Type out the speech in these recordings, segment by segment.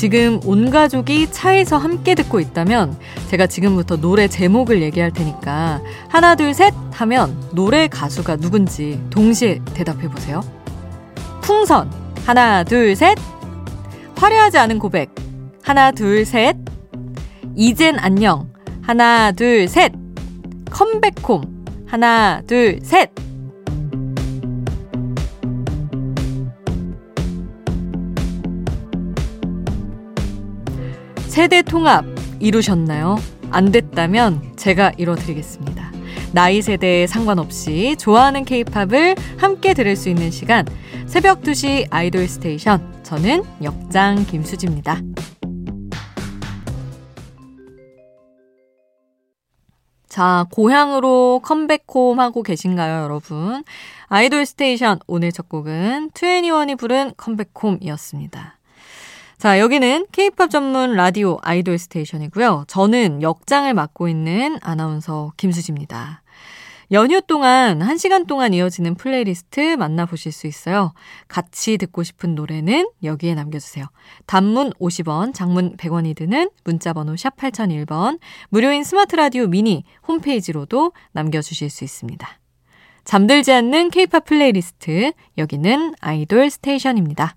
지금 온 가족이 차에서 함께 듣고 있다면 제가 지금부터 노래 제목을 얘기할 테니까 하나, 둘, 셋 하면 노래 가수가 누군지 동시에 대답해 보세요. 풍선. 하나, 둘, 셋. 화려하지 않은 고백. 하나, 둘, 셋. 이젠 안녕. 하나, 둘, 셋. 컴백홈. 하나, 둘, 셋. 세대 통합 이루셨나요? 안 됐다면 제가 이뤄드리겠습니다. 나이 세대에 상관없이 좋아하는 케이팝을 함께 들을 수 있는 시간 새벽 2시 아이돌 스테이션 저는 역장 김수지입니다. 자, 고향으로 come back home 하고 계신가요, 여러분? 아이돌 스테이션 오늘 첫 곡은 2NE1이 부른 Come Back Home이었습니다. 자, 여기는 케이팝 전문 라디오 아이돌 스테이션이고요. 저는 역장을 맡고 있는 아나운서 김수지입니다. 연휴 동안 1시간 동안 이어지는 플레이리스트 만나보실 수 있어요. 같이 듣고 싶은 노래는 여기에 남겨주세요. 단문 50원, 장문 100원이 드는 문자번호 샵 8001번, 무료인 스마트 라디오 미니 홈페이지로도 남겨주실 수 있습니다. 잠들지 않는 케이팝 플레이리스트, 여기는 아이돌 스테이션입니다.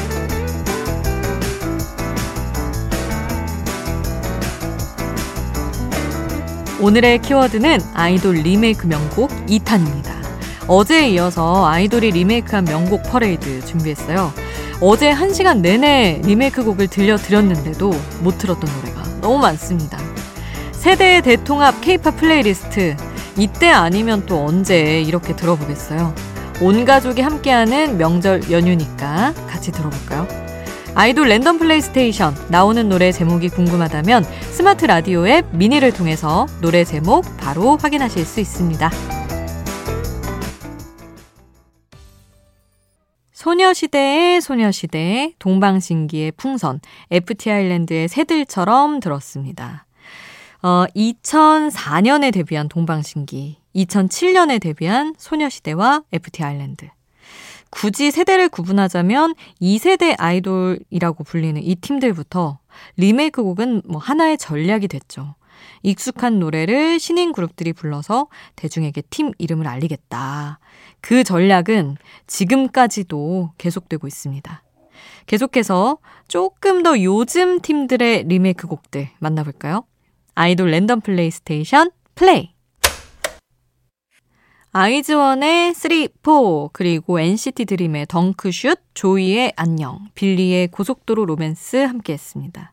오늘의 키워드는 아이돌 리메이크 명곡 2탄입니다. 어제에 이어서 아이돌이 리메이크한 명곡 퍼레이드 준비했어요. 어제 1시간 내내 리메이크 곡을 들려드렸는데도 못 들었던 노래가 너무 많습니다. 세대의 대통합 케이팝 플레이리스트. 이때 아니면 또 언제 이렇게 들어보겠어요. 온 가족이 함께하는 명절 연휴니까 같이 들어볼까요? 아이돌 랜덤 플레이스테이션 나오는 노래 제목이 궁금하다면 스마트 라디오 앱 미니를 통해서 노래 제목 바로 확인하실 수 있습니다. 소녀시대의 소녀시대, 동방신기의 풍선, FT 아일랜드의 새들처럼 들었습니다. 어, 2004년에 데뷔한 동방신기, 2007년에 데뷔한 소녀시대와 FT 아일랜드. 굳이 세대를 구분하자면 2세대 아이돌이라고 불리는 이 팀들부터 리메이크 곡은 뭐 하나의 전략이 됐죠. 익숙한 노래를 신인 그룹들이 불러서 대중에게 팀 이름을 알리겠다. 그 전략은 지금까지도 계속되고 있습니다. 계속해서 조금 더 요즘 팀들의 리메이크 곡들 만나볼까요? 아이돌 랜덤 플레이 스테이션 플레이! 아이즈원의 3, 4, 그리고 NCT 드림의 덩크슛, 조이의 안녕, 빌리의 고속도로 로맨스 함께 했습니다.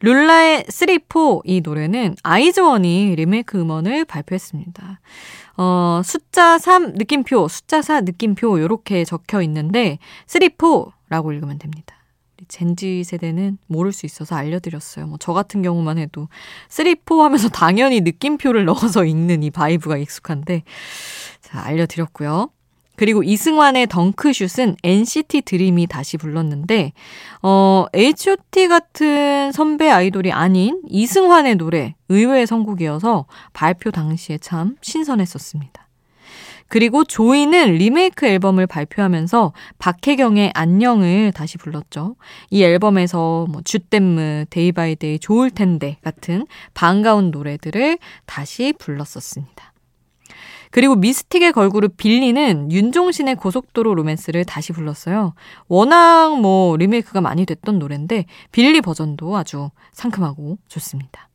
룰라의 3, 4, 이 노래는 아이즈원이 리메이크 음원을 발표했습니다. 어, 숫자 3 느낌표, 숫자 4 느낌표, 요렇게 적혀 있는데, 3, 4라고 읽으면 됩니다. Gen Z 세대는 모를 수 있어서 알려드렸어요. 뭐 저 같은 경우만 해도 3, 4 하면서 당연히 느낌표를 넣어서 읽는 이 vibe가 익숙한데 자 알려드렸고요. 그리고 이승환의 덩크슛은 NCT 드림이 다시 불렀는데 어 H.O.T 같은 선배 아이돌이 아닌 이승환의 노래 의외의 선곡이어서 발표 당시에 참 신선했었습니다. 그리고 조이는 리메이크 앨범을 발표하면서 박혜경의 안녕을 다시 불렀죠. 이 앨범에서 뭐 Je T'aime, Day By Day, 좋을 텐데 같은 반가운 노래들을 다시 불렀었습니다. 그리고 미스틱의 걸그룹 빌리는 윤종신의 고속도로 로맨스를 다시 불렀어요. 워낙 뭐 리메이크가 많이 됐던 노래인데 빌리 버전도 아주 상큼하고 좋습니다.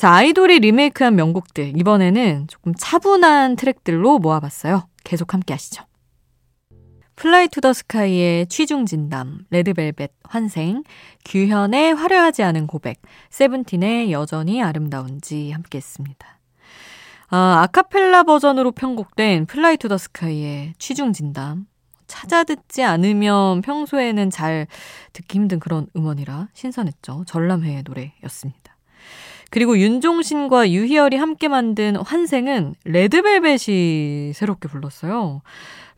자, 아이돌이 리메이크한 명곡들. 이번에는 조금 차분한 트랙들로 모아봤어요. 계속 함께 하시죠. 플라이 투 더 스카이의 취중 진담, 레드벨벳 환생, 규현의 화려하지 않은 고백, 세븐틴의 여전히 아름다운지 함께 했습니다. 아, 아카펠라 버전으로 편곡된 플라이 투 더 스카이의 취중 진담. 찾아 듣지 않으면 평소에는 잘 듣기 힘든 그런 음원이라 신선했죠. 전람회의 노래였습니다. 그리고 윤종신과 유희열이 함께 만든 환생은 레드벨벳이 새롭게 불렀어요.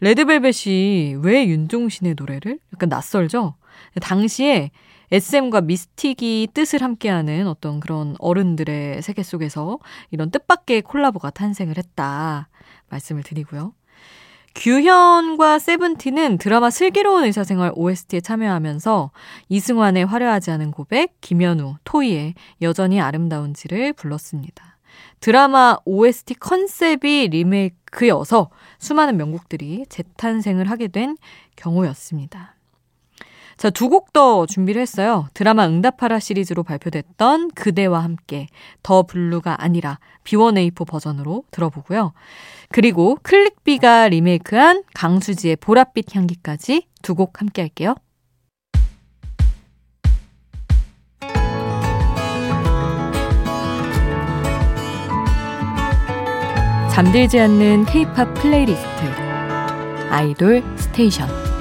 레드벨벳이 왜 윤종신의 노래를? 약간 낯설죠? 당시에 SM과 미스틱이 뜻을 함께하는 어떤 그런 어른들의 세계 속에서 이런 뜻밖의 콜라보가 탄생을 했다. 말씀을 드리고요. 규현과 세븐틴은 드라마 슬기로운 의사생활 OST에 참여하면서 이승환의 화려하지 않은 고백, 김연우, 토이의 여전히 아름다운지를 불렀습니다. 드라마 OST 컨셉이 리메이크여서 수많은 명곡들이 재탄생을 하게 된 경우였습니다. 자, 두 곡 더 준비를 했어요. 드라마 응답하라 시리즈로 발표됐던 그대와 함께 더 블루가 아니라 B1A4 버전으로 들어보고요. 그리고 클릭비가 리메이크한 강수지의 보랏빛 향기까지 두 곡 함께 할게요. 잠들지 않는 K-팝 playlist 아이돌 스테이션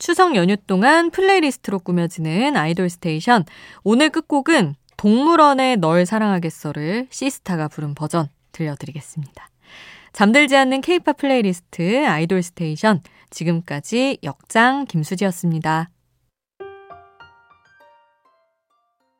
추석 연휴 동안 playlist로 꾸며지는 아이돌 스테이션. 오늘 끝곡은 동물원의 널 사랑하겠어를 시스타가 부른 버전 들려드리겠습니다. 잠들지 않는 케이팝 플레이리스트 아이돌 스테이션. 지금까지 역장 김수지였습니다.